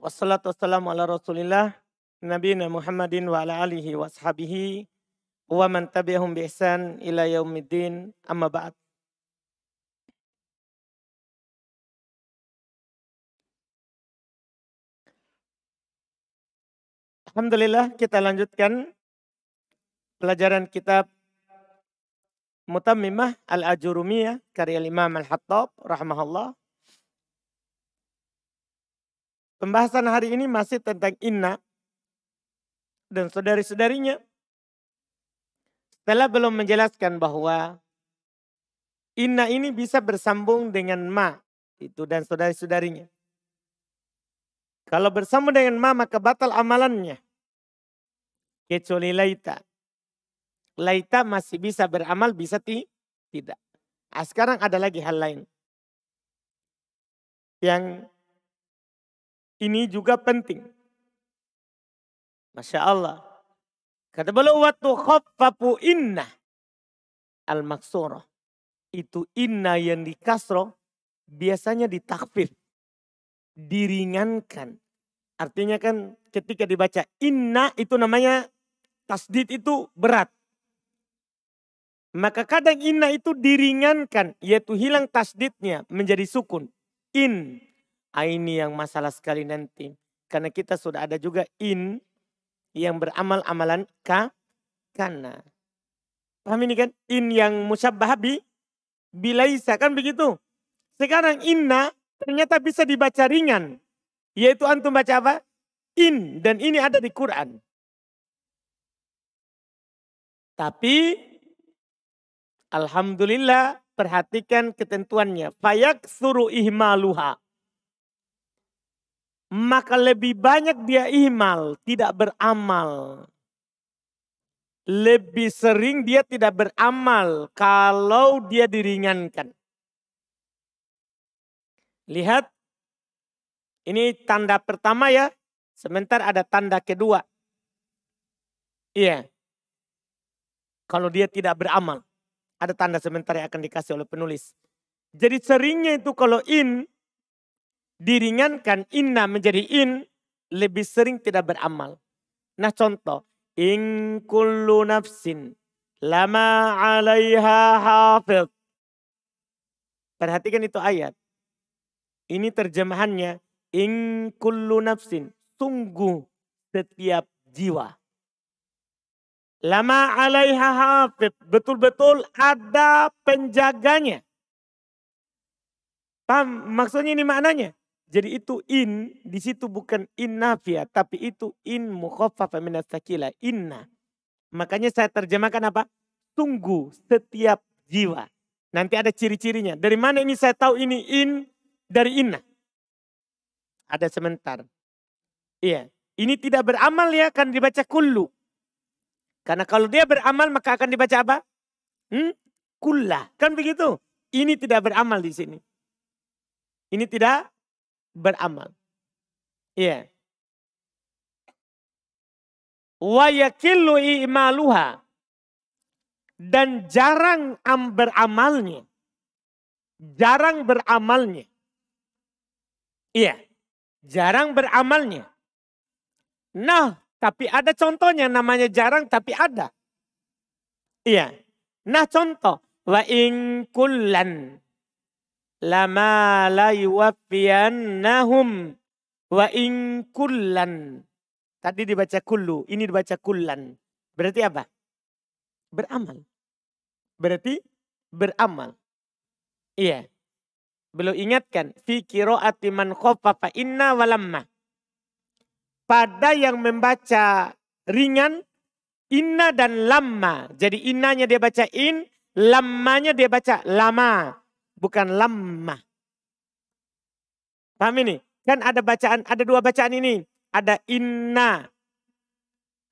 Wassalatu wassalamu ala rasulillah Nabi Muhammadin wa ala alihi wa ashabihi wa man tabi'ahum bi ihsan ila yaumiddin amma ba'd. Alhamdulillah kita lanjutkan pelajaran kitab Mutammimah Al-Ajurumiyah karya Imam Al-Hattab rahimahullah. Pembahasan hari ini masih tentang inna dan saudari-saudarinya. Setelah belum menjelaskan bahwa inna ini bisa bersambung dengan ma itu dan saudari-saudarinya. Kalau bersambung dengan ma maka batal amalannya. Kecuali laita. Laita masih bisa beramal, bisa ti tidak. Nah, sekarang ada lagi hal lain. Yang ini juga penting. Masya Allah. Kata beliau waktu khaffafu inna al maksuro Itu inna yang dikasro biasanya ditakfir. Diringankan. Artinya kan ketika dibaca inna itu namanya tasdid itu berat. Maka kadang inna itu diringankan, yaitu hilang tasdidnya menjadi sukun. In. Ah, ini yang masalah sekali nanti. Karena kita sudah ada juga in yang beramal amalan ka karena. Paham ini kan? In yang musabbah bi bilaisa kan begitu. Sekarang inna ternyata bisa dibaca ringan. Yaitu antum baca apa? In dan ini ada di Quran. Tapi Alhamdulillah perhatikan ketentuannya. Fayak suruh ihmaluha. Maka lebih banyak dia ihmal, tidak beramal. Lebih sering dia tidak beramal kalau dia diringankan. Lihat, ini tanda pertama ya. Sebentar ada tanda kedua. Iya. Kalau dia tidak beramal. Ada tanda sebentar yang akan dikasih oleh penulis. Jadi seringnya itu kalau in diringankan inna menjadi in lebih sering tidak beramal. Nah contoh, in kullu nafsin lama alaiha hafid. Perhatikan itu ayat. Ini terjemahannya, in kullu nafsin, sungguh setiap jiwa. Lama alaiha hafid. Betul-betul ada penjaganya. Paham maksudnya ini maknanya? Jadi itu in, di situ bukan in nafia, tapi itu in mukhaffafa sakila, inna. Makanya saya terjemahkan apa? Tunggu setiap jiwa. Nanti ada ciri-cirinya. Dari mana ini saya tahu ini in dari inna? Ada sebentar. Iya. Ini tidak beramal ya, kan dibaca kullu. Karena kalau dia beramal maka akan dibaca apa? Hmm? Kullah. Kan begitu? Ini tidak beramal di sini. Ini tidak beramal. Iya. Wa yakillu i'maluha. Dan jarang am beramalnya. Jarang beramalnya. Iya. Jarang beramalnya. Nah, tapi ada contohnya namanya jarang tapi ada. Iya. Nah contoh. Wa in kullan lama la yuwaffiyannahum wa in kullan. Tadi dibaca kullu, ini dibaca kullan. Berarti apa? Beramal. Berarti beramal. Iya. Belum ingatkan. Fi kiro'ati man khoffafa inna walamma pada yang membaca ringan inna dan lama. Jadi innanya dia baca in, lamanya dia baca lama, bukan lama. Paham ini? Kan ada bacaan, ada dua bacaan ini. Ada inna.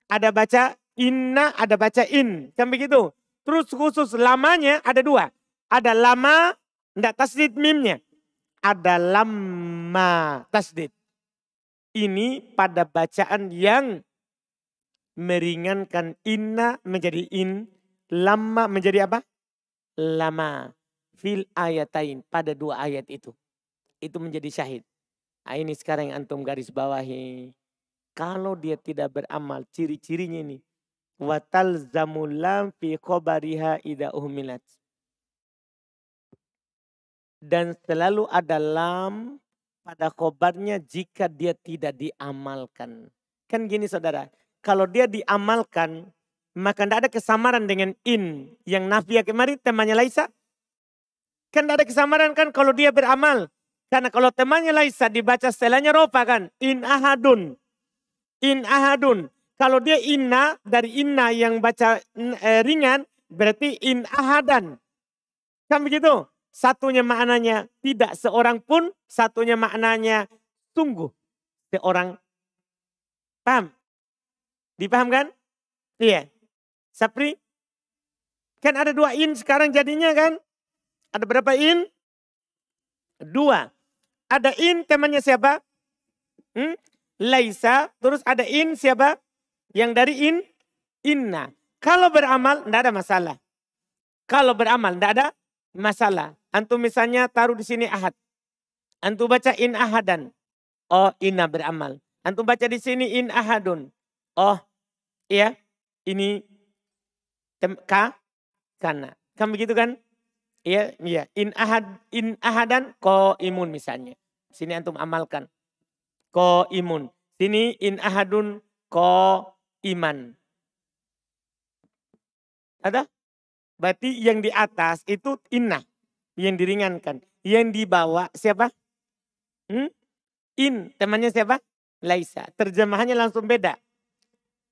Ada baca inna, ada baca in. Kan begitu? Terus khusus lamanya ada dua. Ada lama, tidak tasdid mimnya. Ada lama tasdid ini pada bacaan yang meringankan inna menjadi in, lama menjadi apa? Lama. Fil ayatain pada dua ayat itu. Itu menjadi syahid. Nah, ini sekarang yang antum garis bawahi. Kalau dia tidak beramal, ciri-cirinya ini. Watal zamulam fi khobariha ida uhmilat. Dan selalu ada lam pada khobarnya jika dia tidak diamalkan. Kan gini saudara, kalau dia diamalkan, maka tidak ada kesamaran dengan in yang nafia kemarin temannya Laisa. Kan ada kesamaran kan kalau dia beramal. Karena kalau temannya Laisa dibaca setelahnya ropa kan. In ahadun. In ahadun. Kalau dia inna dari inna yang baca eh, ringan berarti in ahadan. Kan begitu? Satunya maknanya tidak seorang pun, satunya maknanya sungguh seorang. Paham? Dipahamkan? Iya. Sapri? Kan ada dua in sekarang jadinya kan? Ada berapa in? Dua. Ada in temannya siapa? Hmm? Laisa. Terus ada in siapa? Yang dari in? Inna. Kalau beramal tidak ada masalah. Kalau beramal tidak ada masalah. Antum misalnya taruh di sini ahad. Antum baca in ahadan. Oh inna beramal. Antum baca di sini in ahadun. Oh iya ini ka kana. Kan begitu kan? Iya, iya. In ahad in ahadan ko imun misalnya. Sini antum amalkan. Ko imun. Sini in ahadun ko iman. Ada? Berarti yang di atas itu inna. Yang diringankan. Yang di bawah siapa? Hmm? In. Temannya siapa? Laisa. Terjemahannya langsung beda.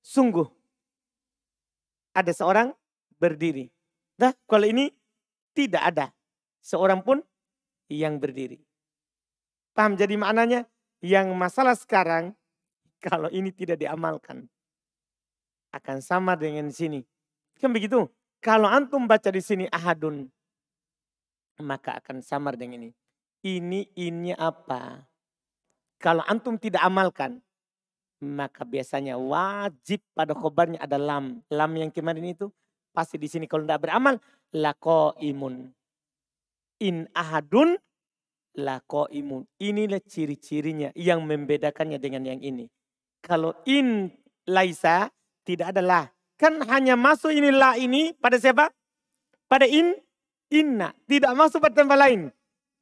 Sungguh. Ada seorang berdiri. Nah kalau ini tidak ada seorang pun yang berdiri. Paham jadi maknanya? Yang masalah sekarang kalau ini tidak diamalkan akan sama dengan sini. Kan begitu? Kalau antum baca di sini ahadun maka akan samar dengan ini. Ini ini apa? Kalau antum tidak amalkan maka biasanya wajib pada khobarnya ada lam. Lam yang kemarin itu pasti di sini kalau tidak beramal lako imun. In ahadun lako imun. Inilah ciri-cirinya yang membedakannya dengan yang ini. Kalau in laisa tidak ada lah. Kan hanya masuk ini la ini pada siapa? Pada in inna. Tidak masuk pada tempat lain.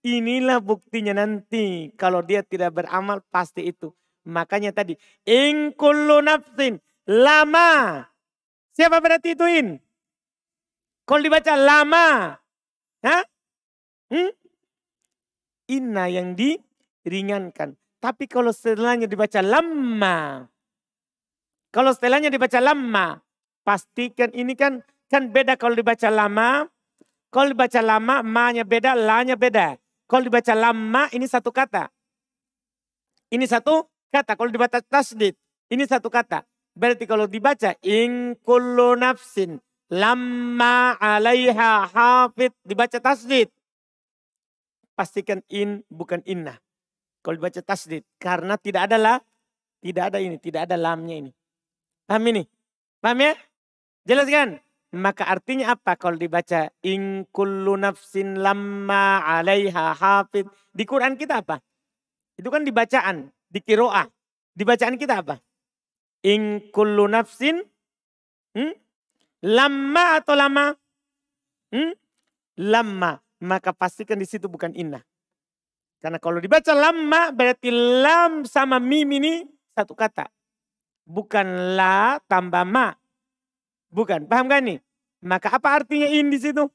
Inilah buktinya nanti. Kalau dia tidak beramal pasti itu. Makanya tadi. In kullu nafsin lama. Siapa berarti itu in? Kalau dibaca lama. Hah? Hmm? Inna yang diringankan. Tapi kalau setelahnya dibaca lama. Kalau setelahnya dibaca lama. Pastikan ini kan kan beda kalau dibaca lama. Kalau dibaca lama, ma-nya beda, la-nya beda. Kalau dibaca lama, ini satu kata. Ini satu kata. Kalau dibaca tasdid, ini satu kata. Berarti kalau dibaca in nafsin lamma alaiha hafid dibaca tasdid. Pastikan in bukan inna. Kalau dibaca tasdid. Karena tidak ada lah. Tidak ada ini. Tidak ada lamnya ini. Paham ini? Paham ya? Jelaskan. Maka artinya apa kalau dibaca in kullu nafsin lamma alaiha hafid. Di Quran kita apa? Itu kan dibacaan di kiroah. Di bacaan kita apa? In kullu nafsin hmm? Lama atau lama? Hmm? Lama. Maka pastikan di situ bukan inna. Karena kalau dibaca lama berarti lam sama mim ini satu kata. Bukan la tambah ma. Bukan. Paham kan nih? Maka apa artinya in di situ?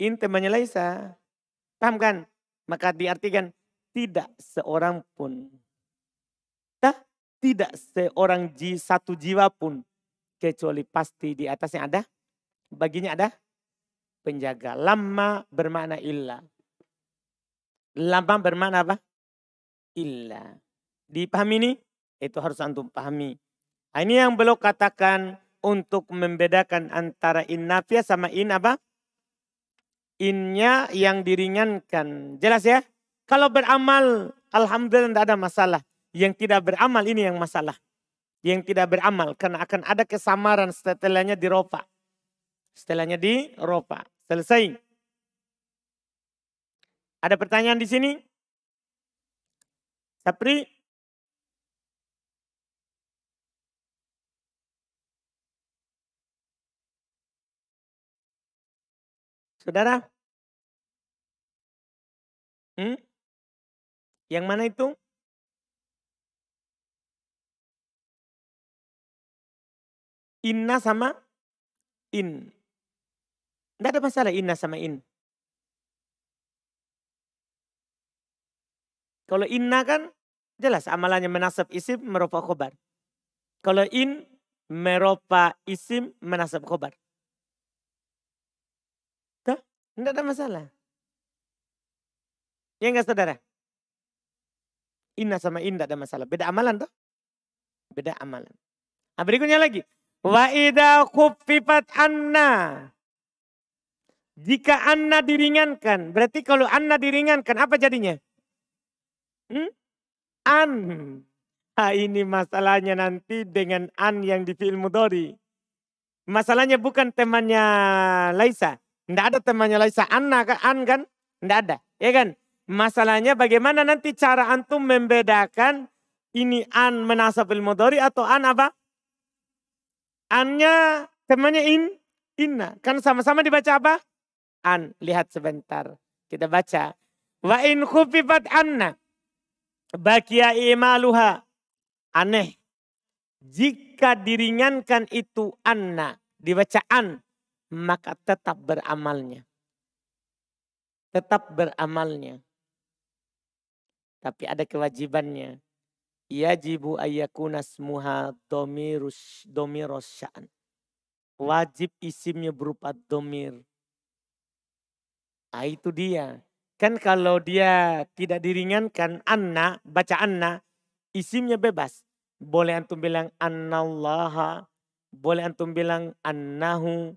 In temannya Laisa. Paham kan? Maka diartikan tidak seorang pun. Tidak seorang ji, satu jiwa pun. Kecuali pasti di atasnya ada. Baginya ada penjaga. Lama bermakna illa. Lama bermakna apa? Illa. Dipahami ini? Itu harus antum pahami. Nah, ini yang belum katakan untuk membedakan antara in nafiyah sama in apa? Innya yang diringankan. Jelas ya? Kalau beramal, Alhamdulillah tidak ada masalah. Yang tidak beramal ini yang masalah. Yang tidak beramal. Karena akan ada kesamaran setelahnya di ropa. Setelahnya di ropa. Selesai. Ada pertanyaan di sini? Sapri. Saudara? Hmm? Yang mana itu? Inna sama in. Tidak ada masalah inna sama in. Kalau inna kan jelas amalannya menasab isim merupa khobar. Kalau in merupa isim menasab khobar. Tuh, tidak ada masalah. Ya enggak saudara? Inna sama in tidak ada masalah. Beda amalan tuh. Beda amalan. Nah, berikutnya lagi. Wa idha khuffifat anna. Jika anna diringankan. Berarti kalau anna diringankan apa jadinya? Hmm? An. Ha, ini masalahnya nanti dengan an yang di film mudori. Masalahnya bukan temannya Laisa. Tidak ada temannya Laisa. Anna kan? An kan? Tidak ada. Ya kan? Masalahnya bagaimana nanti cara antum membedakan ini an menasab mudori atau an apa? Annya temannya in, inna. Kan sama-sama dibaca apa? An. Lihat sebentar. Kita baca. Wa in khufifat anna. Bakia imaluha. Aneh. Jika diringankan itu anna. Dibaca an. Maka tetap beramalnya. Tetap beramalnya. Tapi ada kewajibannya yajibu ayyakuna smuha domirus domiros sya'an. Wajib isimnya berupa domir. Nah, itu dia. Kan kalau dia tidak diringankan anna, baca anna, isimnya bebas. Boleh antum bilang annallaha, boleh antum bilang annahu.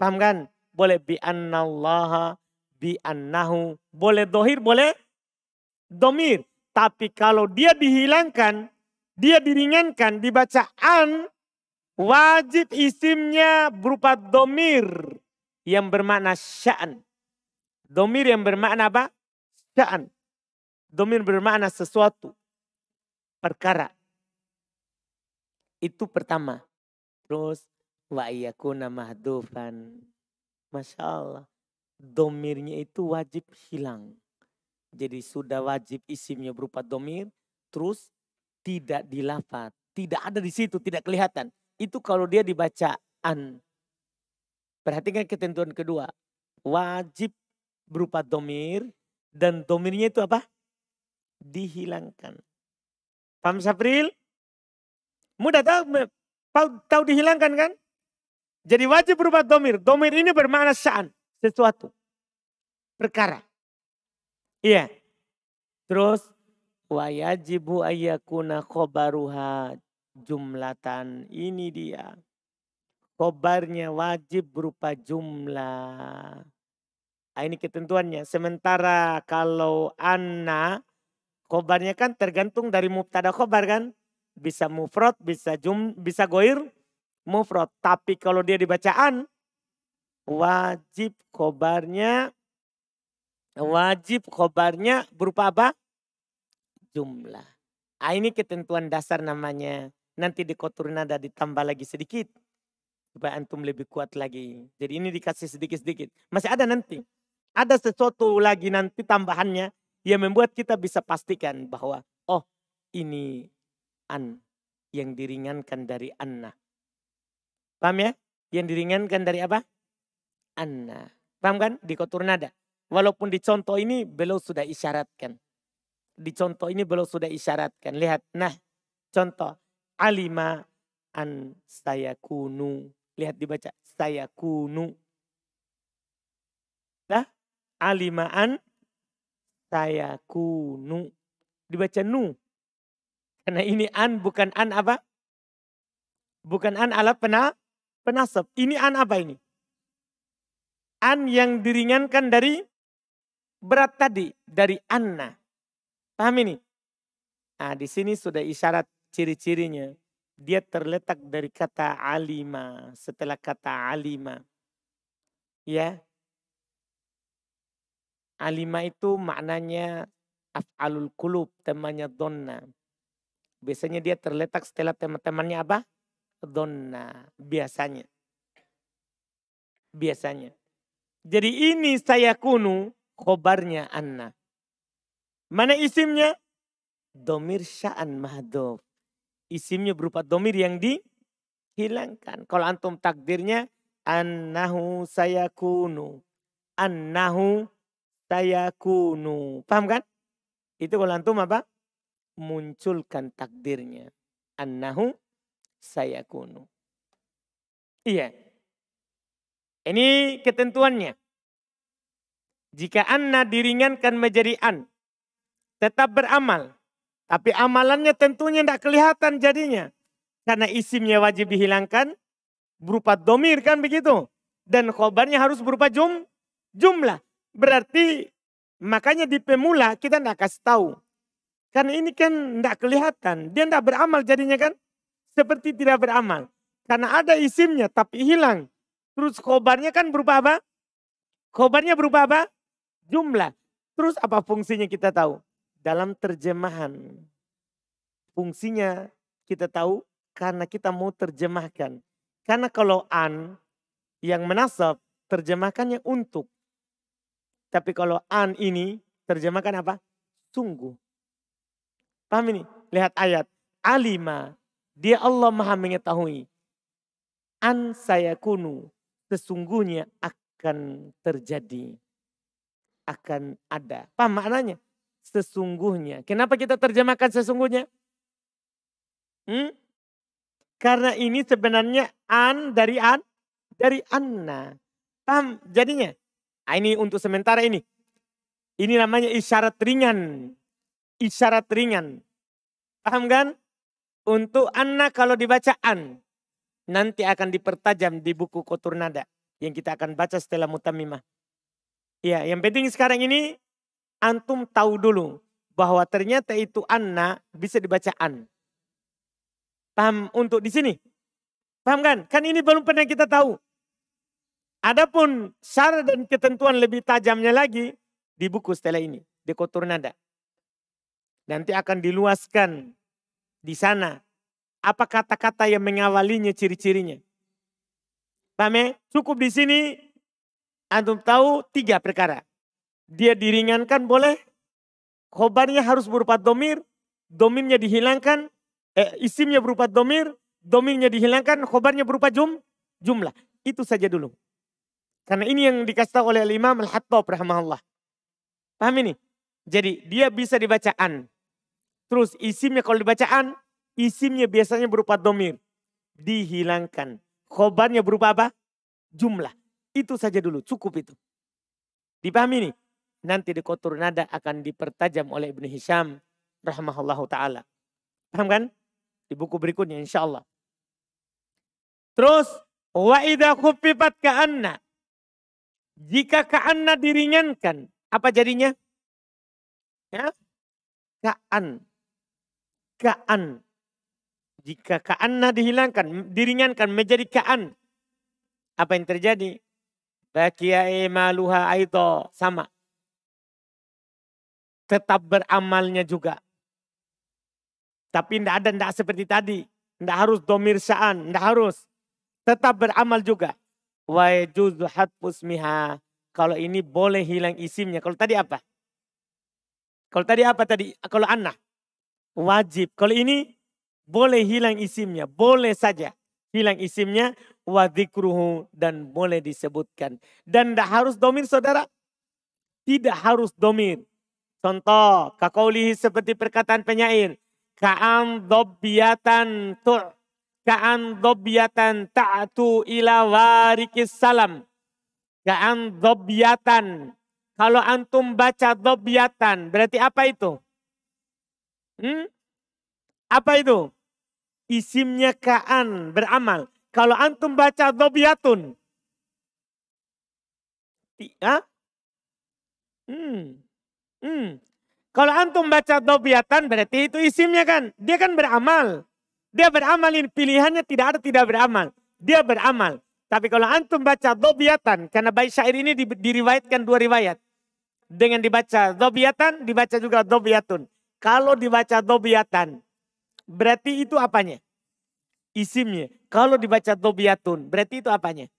Paham kan? Boleh bi annallaha, bi annahu. Boleh dohir, boleh domir. Tapi kalau dia dihilangkan, dia diringankan, dibaca an, wajib isimnya berupa domir yang bermakna sya'an. Domir yang bermakna apa? Sya'an. Domir bermakna sesuatu. Perkara. Itu pertama. Terus wa iyakuna mahdufan. Masya Allah. Domirnya itu wajib hilang. Jadi sudah wajib isimnya berupa domir. Terus tidak dilafat. Tidak ada di situ, tidak kelihatan. Itu kalau dia dibaca an. Perhatikan ketentuan kedua. Wajib berupa domir. Dan domirnya itu apa? Dihilangkan. Paham Sapril? Mudah tahu, tahu, tahu dihilangkan kan? Jadi wajib berupa domir. Domir ini bermakna sa'an. Sesuatu. Perkara. Iya. Terus wajibu ayyakuna khobaruha jumlatan. Ini dia. Khobarnya wajib berupa jumlah. Nah, ini ketentuannya. Sementara kalau anna, khobarnya kan tergantung dari mubtada khobar kan. Bisa mufrad, bisa jum, bisa goir, mufrad. Tapi kalau dia dibacaan, wajib khobarnya Wajib khobarnya berupa apa? Jumlah. Ah, ini ketentuan dasar namanya. Nanti di kotur nada ditambah lagi sedikit. Supaya antum lebih kuat lagi. Jadi ini dikasih sedikit-sedikit. Masih ada nanti. Ada sesuatu lagi nanti tambahannya. Yang membuat kita bisa pastikan bahwa oh ini an. Yang diringankan dari anna. Paham ya? Yang diringankan dari apa? Anna. Paham kan? Di nada. Walaupun di contoh ini beliau sudah isyaratkan. Di contoh ini beliau sudah isyaratkan. Lihat, nah contoh. Alima an saya kunu. Lihat dibaca, saya kunu. Nah, alima an saya kunu. Dibaca nu. Karena ini an bukan an apa? Bukan an ala pena, penasab. Ini an apa ini? An yang diringankan dari berat tadi dari anna. Paham ini? Nah, di sini sudah isyarat ciri-cirinya. Dia terletak dari kata alima, setelah kata alima. Ya. Alima itu maknanya Af'alul kulub temannya donna. Biasanya dia terletak setelah teman-temannya apa? Donna. Biasanya. Biasanya. Jadi ini saya kunu khobarnya anna. Mana isimnya? Domir sya'an mahdof. Isimnya berupa domir yang dihilangkan. Kalau antum takdirnya annahu saya kunu. Annahu saya kunu. Paham kan? Itu kalau antum apa? Munculkan takdirnya. Annahu sayakunu. Iya. Ini ketentuannya. Jika anna diringankan menjadi an. Tetap beramal. Tapi amalannya tentunya tidak kelihatan jadinya. Karena isimnya wajib dihilangkan. Berupa domir kan begitu. Dan khobarnya harus berupa jum, jumlah. Berarti Makanya di pemula kita tidak kasih tahu. Karena ini kan tidak kelihatan. Dia tidak beramal jadinya kan. Seperti tidak beramal. Karena ada isimnya tapi hilang. Terus khobarnya kan berupa apa? Khobarnya berupa apa? Jumlah. Terus apa fungsinya kita tahu? Dalam terjemahan. Fungsinya kita tahu karena kita mau terjemahkan. Karena kalau an yang menasab terjemahkannya untuk. Tapi kalau an ini terjemahkan apa? Sungguh. Paham ini? Lihat ayat. Alima. Dia Allah maha mengetahui. An saya kunu. Sesungguhnya akan terjadi. Akan ada. Paham maknanya? Sesungguhnya. Kenapa kita terjemahkan sesungguhnya? Hmm? Karena ini sebenarnya an dari an. Dari anna. Paham jadinya? Nah, ini untuk sementara ini. Ini namanya isyarat ringan. Isyarat ringan. Paham kan? Untuk anak kalau dibaca an. Nanti akan dipertajam di buku kotur nada. Yang kita akan baca setelah mutamimah. Ya, yang penting sekarang ini antum tahu dulu bahwa ternyata itu anna bisa dibaca an. Paham untuk di sini? Paham kan? Kan ini belum pernah kita tahu. Adapun syarat dan ketentuan lebih tajamnya lagi di buku setelah ini, di kotor nada. Nanti akan diluaskan di sana apa kata-kata yang mengawalinya ciri-cirinya. Paham ya? Cukup di sini antum tahu tiga perkara. Dia diringankan boleh, khobarnya harus berupa domir, domirnya dihilangkan, eh, isimnya berupa domir, domirnya dihilangkan, khobarnya berupa jum, jumlah. Itu saja dulu. Karena ini yang dikasih tahu oleh Imam Al-Hattab rahimahullah. Paham ini? Jadi dia bisa dibacaan. Terus isimnya kalau dibacaan, isimnya biasanya berupa domir. Dihilangkan. Khobarnya berupa apa? Jumlah. Itu saja dulu, cukup itu. Dipahami ini? Nanti di kotor nada akan dipertajam oleh Ibn Hisham rahimahullah ta'ala. Paham kan? Di buku berikutnya insya Allah. Terus, wa idha khufifat ka'anna. Jika ka'anna diringankan, apa jadinya? Ya? Ka'an. Ka'an. Jika ka'anna dihilangkan, diringankan menjadi ka'an. Apa yang terjadi? Bakia maluha aito. Sama. Tetap beramalnya juga. Tapi tidak ada, tidak seperti tadi. Tidak harus domir sya'an, tidak harus. Tetap beramal juga. Wa yajuzu miha. Kalau ini boleh hilang isimnya. Kalau tadi apa? Kalau tadi apa tadi? Kalau anak. Wajib. Kalau ini boleh hilang isimnya. Boleh saja hilang isimnya. Wadikruhu. Dan boleh disebutkan. Dan tidak harus domir saudara. Tidak harus domir. Contoh. Kakaulihi seperti perkataan penyair. Ka'am dobiatan tu' Ka'an dobyatan ta'atu ila warikis salam. Ka'an dobyatan. Kalau antum baca dobyatan, berarti apa itu? Hmm? Apa itu? Isimnya ka'an, beramal. Kalau antum baca dobyatun. Ah? Hmm. Hmm. Kalau antum baca dobyatan berarti itu isimnya kan. Dia kan beramal. Dia beramal ini pilihannya tidak ada tidak beramal. Dia beramal. Tapi kalau antum baca dobiatan, karena baik syair ini diriwayatkan dua riwayat. dengan dibaca dobiatan, dibaca juga dobiatun. Kalau dibaca dobiatan, berarti itu apanya? Isimnya. Kalau dibaca dobiatun, berarti itu apanya?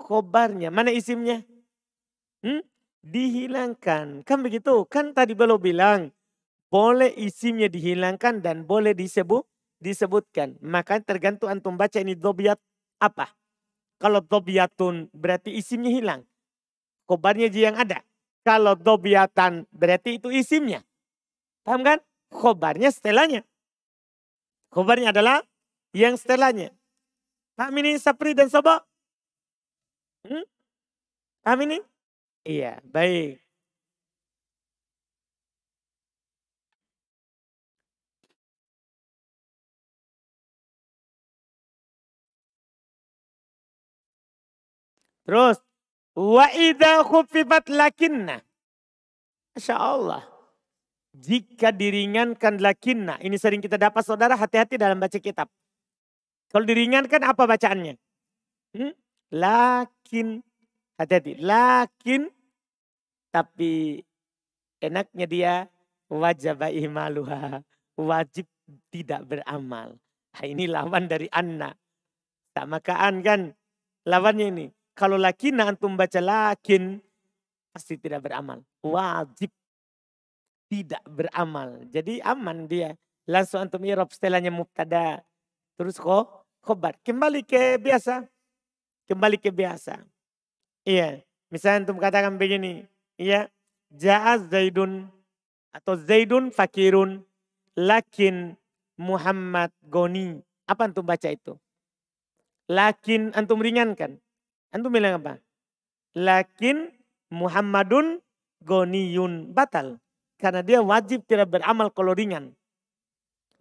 Khobarnya. Mana isimnya? Hmm? Dihilangkan. Kan begitu? Kan tadi belum bilang. Boleh isimnya dihilangkan dan boleh disebut disebutkan. Maka tergantung antum baca ini dobiat apa. Kalau dobiatun berarti isimnya hilang. Khobarnya yang ada. Kalau dobiatan berarti itu isimnya. Paham kan? Khobarnya setelahnya. Khobarnya adalah yang setelahnya. Paham ini Sapri dan Sobo? Hmm? Paham ini? Iya, baik. Terus wa idza khuffifat lakinna. Masya Allah. Jika diringankan lakinna. Ini sering kita dapat saudara hati-hati dalam baca kitab. Kalau diringankan apa bacaannya? Hmm? Lakin. Hati-hati. Lakin. Tapi enaknya dia wajib ihmaluha. Wajib tidak beramal. Nah, ini lawan dari anna. Tak makaan kan lawannya ini. Kalau lakinna antum baca lakin pasti tidak beramal. Wajib tidak beramal. Jadi aman dia. Langsung antum irob setelahnya mubtada. Terus kok khobar. Kembali ke biasa. Kembali ke biasa. Iya. Misalnya antum katakan begini. Iya. Ja'az Zaidun. Atau Zaidun fakirun. Lakin Muhammad Goni. Apa antum baca itu? Lakin antum ringankan. Antum bilang apa? Lakin Muhammadun goniyun batal. Karena dia wajib tidak beramal kalau ringan.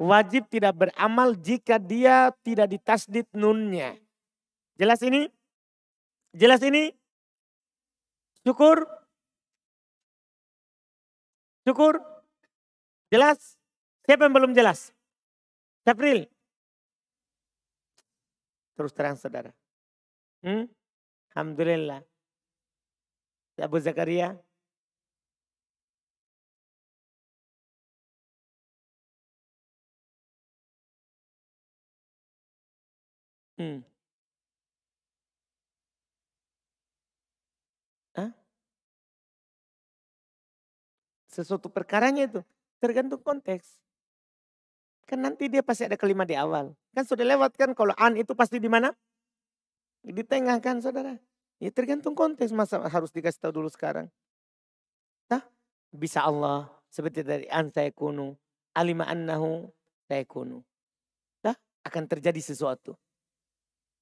Wajib tidak beramal jika dia tidak ditasdid nunnya. Jelas ini? Jelas ini? Syukur? Syukur? Jelas? Siapa yang belum jelas? Syafril? Terus terang saudara. Hmm? Alhamdulillah. Abu Zakaria. Hmm. Hah? Sesuatu perkaranya itu tergantung konteks. Kan nanti dia pasti ada kalimat di awal. Kan sudah lewat kan kalau an itu pasti di mana? Di tengah kan saudara. Ya tergantung konteks masa harus dikasih tahu dulu sekarang. Nah, bisa Allah seperti dari an saya kunu. Alima annahu saya kunu. Nah, akan terjadi sesuatu.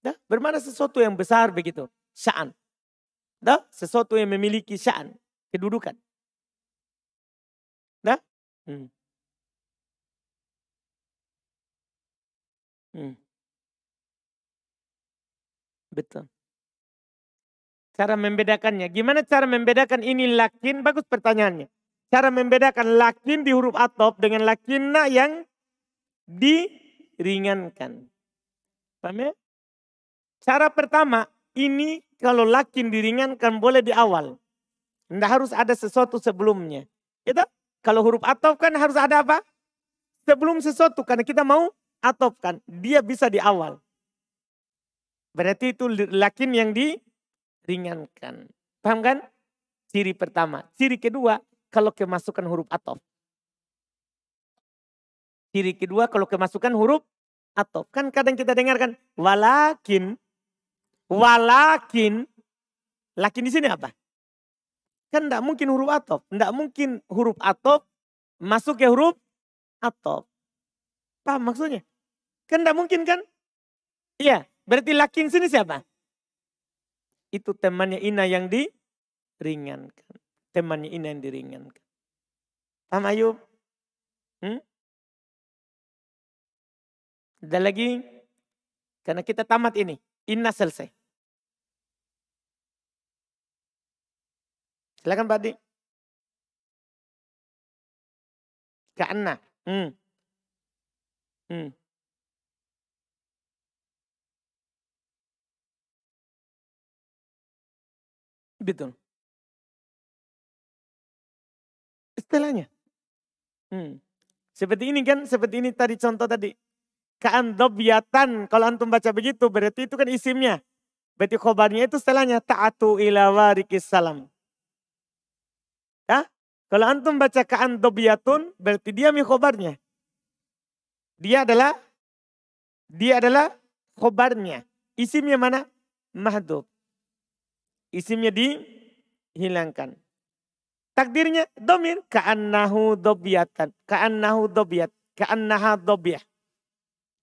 Nah, bermana sesuatu yang besar begitu. Sya'an. Nah, sesuatu yang memiliki sya'an. Kedudukan. Nah. Hmm. Hmm. Betul. Cara membedakannya. Gimana cara membedakan ini lakin? Bagus pertanyaannya. Cara membedakan lakin di huruf atop dengan lakinna yang diringankan. Paham ya? Cara pertama, ini kalau lakin diringankan boleh di awal. Tidak harus ada sesuatu sebelumnya. Itu kalau huruf atop kan harus ada apa? Sebelum sesuatu karena kita mau atopkan. Dia bisa di awal. Berarti itu lakin yang diringankan. Paham kan? Ciri pertama. Ciri kedua, kalau kemasukan huruf atof. Ciri kedua kalau kemasukan huruf atof. Kan kadang kita dengarkan, walakin, walakin, lakin di sini apa? Kan tidak mungkin huruf atof. Tidak mungkin huruf atof masuk ke huruf atof. Paham maksudnya? Kan tidak mungkin kan? Iya, Berarti lakin sini siapa? Itu temannya Ina yang diringankan. Temannya Ina yang diringankan. Paham Ayub? Hmm? Ada lagi? Karena kita tamat ini. Inna selesai. Silakan Pak Adi. Karena. Hmm. Hmm. Betul. istilahnya. Hmm. Seperti ini kan, seperti ini tadi contoh tadi. Kaan dobyatan, kalau antum baca begitu berarti itu kan isimnya. Berarti khobarnya itu setelahnya ta'atu ila warikis salam. Ya? Kalau antum baca kaan dobyatun berarti dia mi khobarnya. Dia adalah dia adalah khobarnya. Isimnya mana? Mahdub. Isimnya dihilangkan. Takdirnya domir. Ka'annahu dobiatan. Ka'annahu dobiat. Ka'annaha dobiyah.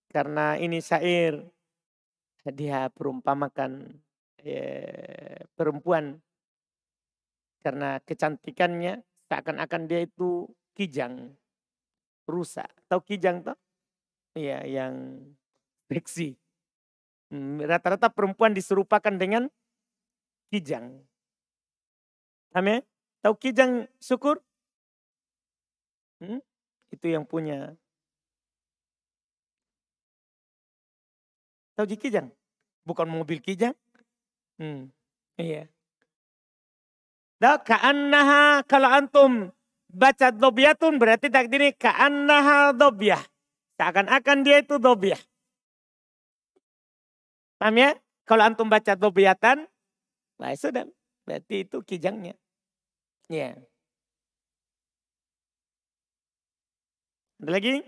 Karena ini syair. Dia perumpamakan eh, perempuan. Karena kecantikannya seakan-akan dia itu kijang. Rusa. Tahu kijang tuh? Iya yang seksi. Hmm, rata-rata perempuan diserupakan dengan kijang. Paham ya? Tahu kijang syukur? Hmm? Itu yang punya. Tahu kijang? Bukan mobil kijang. Hmm. Iya. Ka'annaha kalau antum baca dobiatun berarti takdirnya ka'annaha dobiyah. Seakan-akan dia itu dobiah. Paham ya? Kalau antum baca dobiatan, nah sudah. Berarti itu kijangnya. Ya. Ada lagi?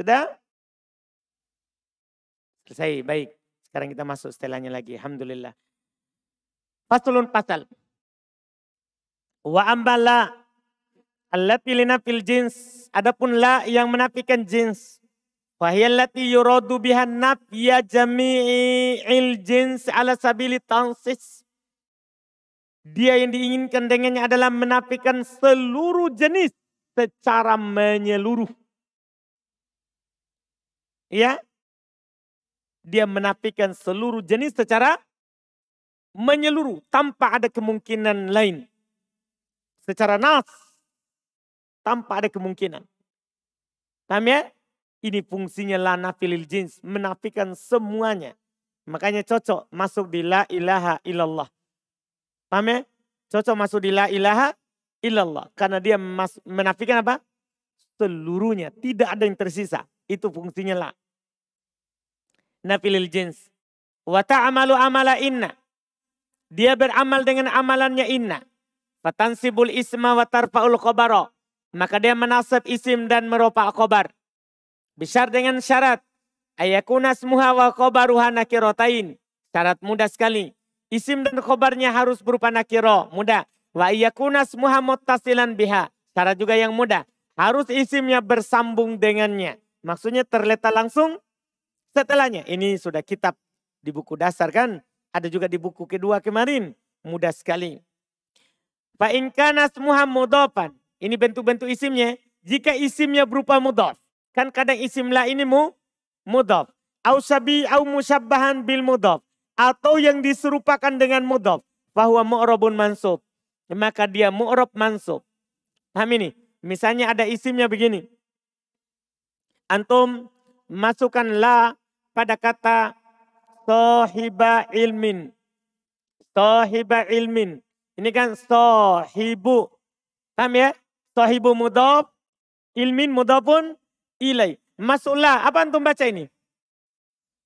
Sudah? Selesai, baik. Sekarang kita masuk setelahnya lagi. Alhamdulillah. Fasulun pasal. Wa ambala allati linafil jins. Adapun la yang menafikan jins. Fahiyallati yuradu bihan nafya jami'il jins ala sabili tansis. Dia yang diinginkan dengannya adalah menafikan seluruh jenis secara menyeluruh. Ya. Dia menafikan seluruh jenis secara menyeluruh tanpa ada kemungkinan lain. Secara nas tanpa ada kemungkinan. Paham ya? Ini fungsinya lana filil jins. Menafikan semuanya. Makanya cocok masuk di la ilaha illallah. Paham ya? Cocok masuk di la ilaha illallah. Karena dia menafikan apa? Seluruhnya. Tidak ada yang tersisa. Itu fungsinya la. Nafilil jins. Wa ta'amalu amala inna. Dia beramal dengan amalannya inna. Fatansibul isma wa tarfa'ul khobaro. Maka dia menasab isim dan meropa khobar. Besar dengan syarat. Ayakuna smuha wa khobaruha nakirotain. Syarat mudah sekali. Isim dan khobarnya harus berupa nakiro. Mudah. Wa ayakuna smuha muttasilan biha. Syarat juga yang mudah. Harus isimnya bersambung dengannya. Maksudnya terletak langsung setelahnya. Ini sudah kitab di buku dasar kan. Ada juga di buku kedua kemarin. Mudah sekali. Fa'inkana smuha mudofan. Ini bentuk-bentuk isimnya. Jika isimnya berupa mudof. Kan kadang isim la ini mu mudhaf. Au sabi au musabbahan bil mudhaf. Atau yang diserupakan dengan mudhaf. Bahwa mu'rabun mansub. Maka dia mu'rab mansub. Paham ini? Misalnya ada isimnya begini. Antum masukkan la pada kata sohiba ilmin. Sohiba ilmin. Ini kan sohibu. Paham ya? Sohibu mudhaf. Ilmin mudhafun ilai. Masuklah. Apa antum baca ini?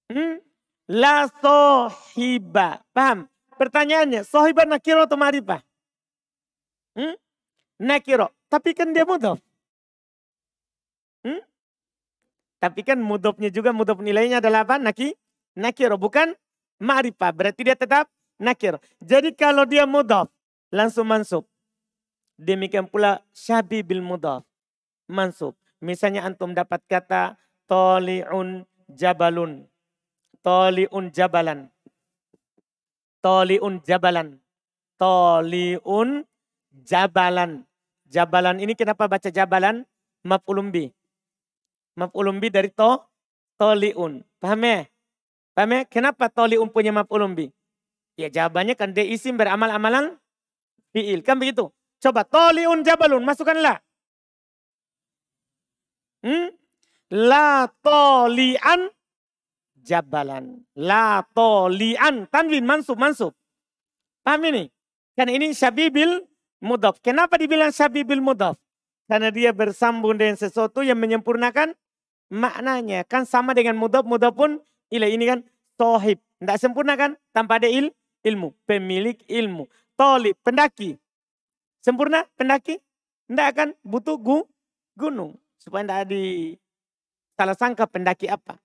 Hmm? La sohiba. Paham? Pertanyaannya, sohiba nakiro atau marifah? Hmm? Nakiro. Tapi kan dia mudhof. Hmm? Tapi kan mudhofnya juga mudhof nilainya adalah apa? Naki, nakiro. Bukan ma'rifah. Berarti dia tetap nakiro. Jadi kalau dia mudhof, langsung mansub. Demikian pula syabi bil mudhof. Mansub. Misalnya antum dapat kata toliun jabalun. Toliun jabalan. Toliun jabalan. Toliun jabalan. Jabalan ini kenapa baca jabalan? Maf'ulumbi. Maf'ulumbi dari to, toliun. Paham ya? Paham ya? Kenapa toliun punya maf'ulumbi? Ya jawabannya kan dia isim beramal-amalan fi'il. Kan begitu. Coba toliun jabalun. Masukkanlah. Hmm? La tolian jabalan. La tolian. Tanwin mansub, mansub. Paham ini? Kan ini syabibil mudaf. Kenapa dibilang syabibil mudaf? Karena dia bersambung dengan sesuatu yang menyempurnakan maknanya. Kan sama dengan mudaf, mudaf pun ila ini kan tohib. Tidak sempurna kan? Tanpa ada il, ilmu. Pemilik ilmu. Tolib, pendaki. Sempurna pendaki? Tidak kan? Butuh gu, gunung. Supaya tidak di salah sangka pendaki apa.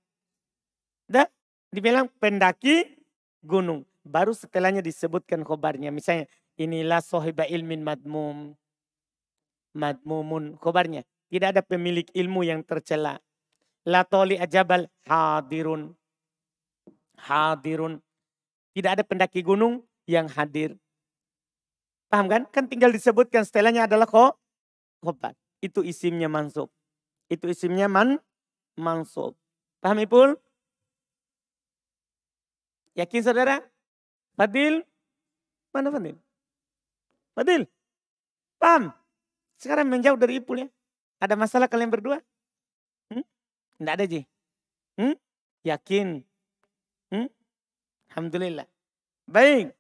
Dah dibilang pendaki gunung. Baru setelahnya disebutkan khobarnya. Misalnya inilah sohiba ilmin madmum. Madmumun khobarnya. Tidak ada pemilik ilmu yang tercela. La toli ajabal hadirun. Hadirun. Tidak ada pendaki gunung yang hadir. Paham kan? Kan tinggal disebutkan setelahnya adalah kho, khobar. Itu isimnya mansub. Itu isimnya man, mansub. Paham Ipul? Yakin saudara? Fadil? Mana Fadil? Fadil? Paham? Sekarang menjauh dari Ipul ya. Ada masalah kalian berdua? Hmm? Ada Ji? Hmm? Yakin? Hmm? Alhamdulillah. Baik.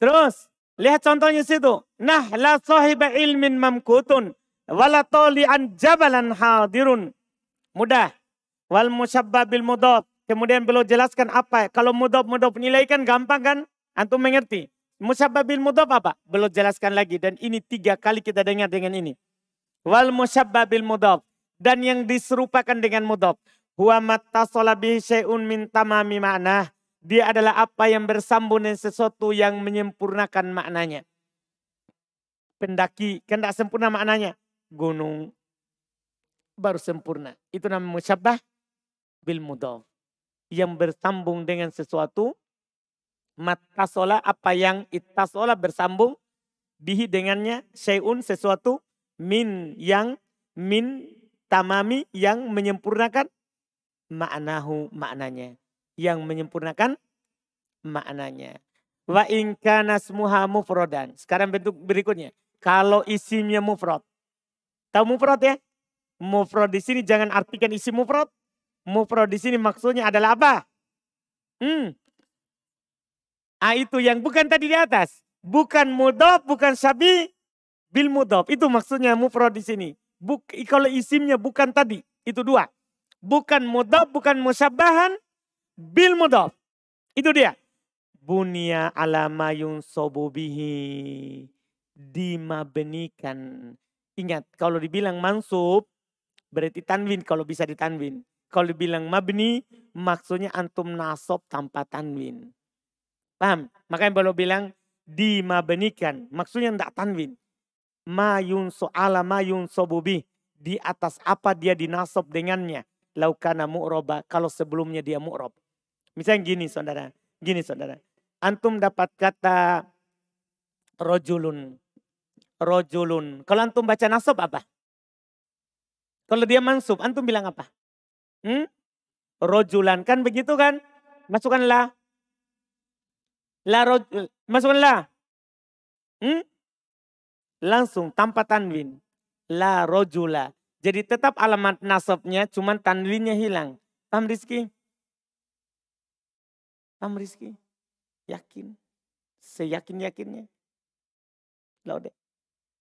Terus, lihat contohnya situ. Nah, la sahiba ilmin mamkutun. Wala an jabalan hadirun. Mudah. Wal musyabbabil mudab. Kemudian beliau jelaskan apa. Kalau mudab-mudab nilai kan gampang kan? Antum mengerti. Musabbabil mudab apa? Beliau jelaskan lagi. Dan ini tiga kali kita dengar dengan ini. Wal musabbabil mudab. Dan yang diserupakan dengan mudab. Huwa mattasola bihi syai'un min tamami ma'nah. Dia adalah apa yang bersambung dengan sesuatu yang menyempurnakan maknanya. Pendaki, kan tidak sempurna maknanya. Gunung, baru sempurna. Itu namanya musyabbah bil mudaf yang bersambung dengan sesuatu matasola apa yang itasola bersambung bihi dengannya syai'un sesuatu min yang min tamami yang menyempurnakan maknahu maknanya yang menyempurnakan maknanya wa in kana smuha mufradan sekarang bentuk berikutnya kalau isimnya mufrad tahu mufrad ya mufrad di sini jangan artikan isim mufrad Mufrad di sini maksudnya adalah apa? Hmm. Ah itu yang bukan tadi di atas. Bukan mudob, bukan sabi, bil mudob. Itu maksudnya mufrad di sini. Buk, kalau isimnya bukan tadi, itu dua. Bukan mudob, bukan musabahan, bil mudob. Itu dia. Bunia alama yung sobubihi. Dimabenikan. Ingat, kalau dibilang mansub, berarti tanwin kalau bisa ditanwin. Kalau dibilang mabni, maksudnya antum nasob tanpa tanwin. Paham? Makanya kalau bilang dimabenikan, maksudnya tidak tanwin. Ma yunso ala ma sobubi. Di atas apa dia dinasob dengannya. Laukana mu'roba, kalau sebelumnya dia mu'rob. Misalnya gini saudara, gini saudara. Antum dapat kata rojulun. Rojulun. Kalau antum baca nasob apa? Kalau dia mansub, antum bilang apa? Hmm? Rojulan. Kan begitu kan? Masukkanlah. La roj, masukkanlah. Hmm? Langsung tanpa tanwin. La rojula. Jadi tetap alamat nasabnya cuman tanwinnya hilang. Paham Rizki? Paham Rizki? Yakin? Seyakin-yakinnya? Laude.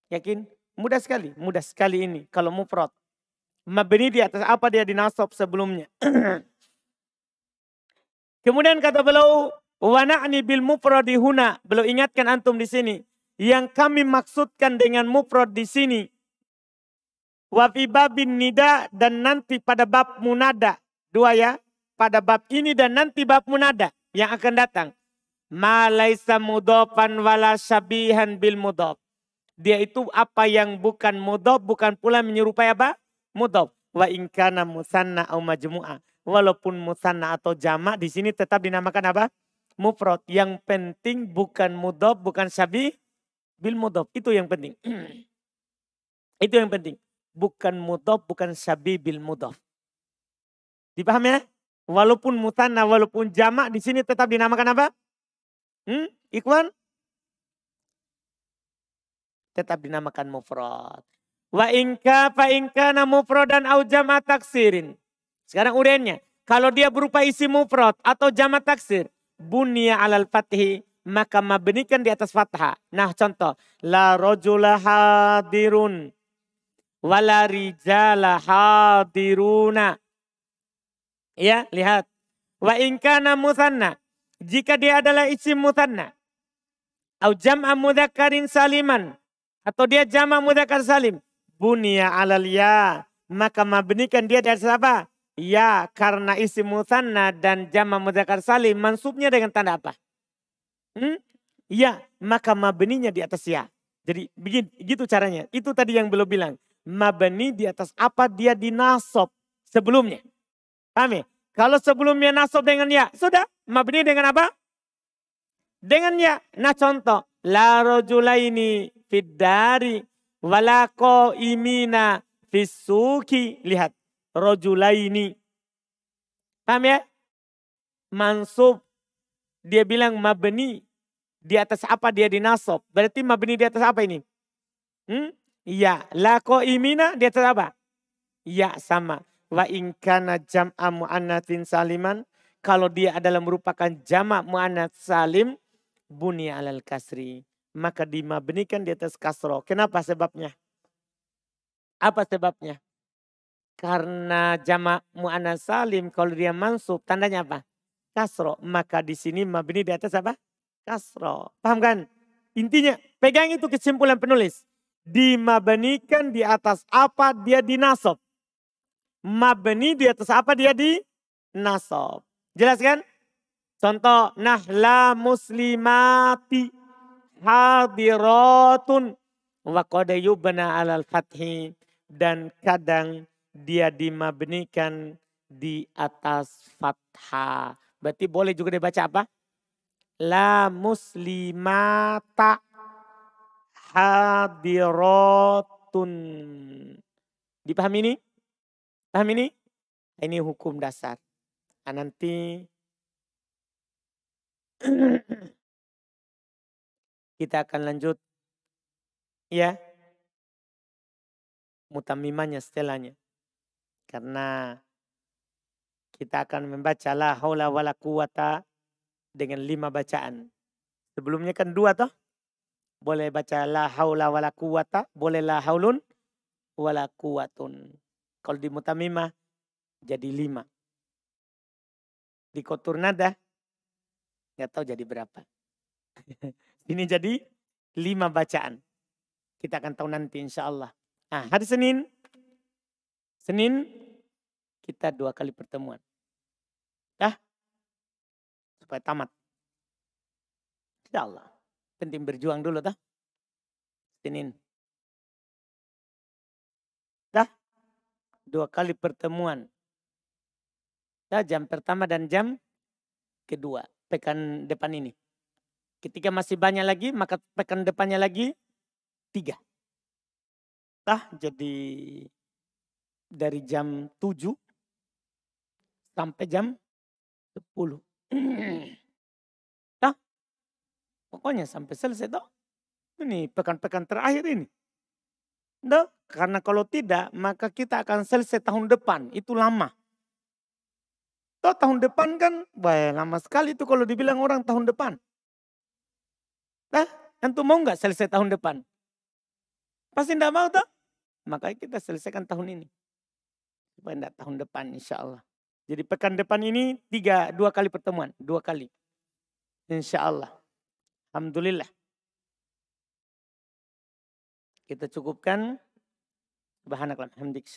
Yakin? Mudah sekali. Mudah sekali ini. Kalau mufrad mabni di atas apa dia dinasab sebelumnya. Kemudian kata beliau, wana'ni bil mufradi huna. Beliau ingatkan antum di sini. Yang kami maksudkan dengan mufrad di sini. Wafi babin nida dan nanti pada bab munada. Dua ya. Pada bab ini dan nanti bab munada yang akan datang. Ma laisa mudofan wala syabihan bil mudof. Dia itu apa yang bukan mudof, bukan pula menyerupai apa? mudhaf wa inkana musanna au majmu'a. Walaupun musanna atau jamak di sini tetap dinamakan apa? Mufrad. Yang penting bukan mudhaf, bukan syabi bil mudhaf. Itu yang penting. Itu yang penting. Bukan mudhaf, bukan syabi bil mudhaf. Dipaham ya? Walaupun mutanna, walaupun jamak di sini tetap dinamakan apa? Hmm? Ikhwan? Tetap dinamakan mufrad. Wa inka fa inka na mufradan au jama taksirin. Sekarang uriannya. Kalau dia berupa isi mufrad atau jama taksir. Bunia alal fathi maka mabnikan di atas fathah. Nah contoh. La rojula hadirun. Wala rijala hadiruna. Ya, lihat. Wa inkana musanna. Jika dia adalah isim musanna. Au jam'a mudhakarin saliman. Atau dia jama' mudhakar salim. Bunia alal ya. Maka mabnikan dia dari apa? Ya, karena isim musanna dan jama' mudhakar salim. Mansubnya dengan tanda apa? Hmm? Ya, maka mabninya di atas ya. Jadi begini, gitu caranya. Itu tadi yang belum bilang. Mabni di atas apa dia dinasob sebelumnya. Paham ya? Kalau sebelumnya nasob dengan ya, sudah. Mabni dengan apa? Dengan ya. Nah contoh. La rojulaini fiddari walako imina fisuki. Lihat. Rojulaini. Paham ya? Mansub. Dia bilang mabni. Di atas apa dia dinasob. Berarti mabni di atas apa ini? Hmm? Ya. Lako imina di atas apa? Ya sama. Wa inkana jam'a mu'annatin saliman. Kalau dia adalah merupakan jamak mu'annat salim. Buni alal kasri. Maka dimabnikan di atas kasro. Kenapa sebabnya? Apa sebabnya? Karena jamak mu'annat salim. Kalau dia mansub. Tandanya apa? Kasro. Maka di sini mabni di atas apa? Kasro. Paham kan? Intinya pegang itu kesimpulan penulis. Dimabnikan di atas apa dia dinasob mabni di atas apa dia di nasab. Jelas kan? Contoh nahla muslimati hadiratun wa qad yubna alal fathi dan kadang dia dimabnikan di atas fathah. Berarti boleh juga dibaca apa? La muslimata hadiratun. Dipahami ini? Paham ini? Ini hukum dasar. Nah, nanti kita akan lanjut ya mutamimanya setelahnya. Karena kita akan membaca la haula wala quwata dengan lima bacaan. Sebelumnya kan dua toh. Boleh baca la haula wala quwata, boleh la haulun wala quwatun. Kalau di mutamimah jadi lima. Di kotur nada nggak tahu jadi berapa. Ini jadi lima bacaan. Kita akan tahu nanti insya Allah. Nah, hari Senin, Senin kita dua kali pertemuan. Dah, supaya tamat. Insya Allah. Penting berjuang dulu, dah. Senin. dua kali pertemuan. Ya, jam pertama dan jam kedua pekan depan ini. Ketika masih banyak lagi, maka pekan depannya lagi tiga. Tah jadi dari jam tujuh sampai jam sepuluh. Pokoknya sampai selesai toh. Ini pekan-pekan terakhir ini. Nah, karena kalau tidak, maka kita akan selesai tahun depan. Itu lama. Toh tahun depan kan, baik lama sekali itu kalau dibilang orang tahun depan. Nah, tentu mau nggak selesai tahun depan? Pasti enggak mau toh? Makanya kita selesaikan tahun ini. Supaya enggak tahun depan insya Allah. Jadi pekan depan ini tiga, dua kali pertemuan. Dua kali. Insya Allah. Alhamdulillah. Kita cukupkan. Subhanakallah hamdik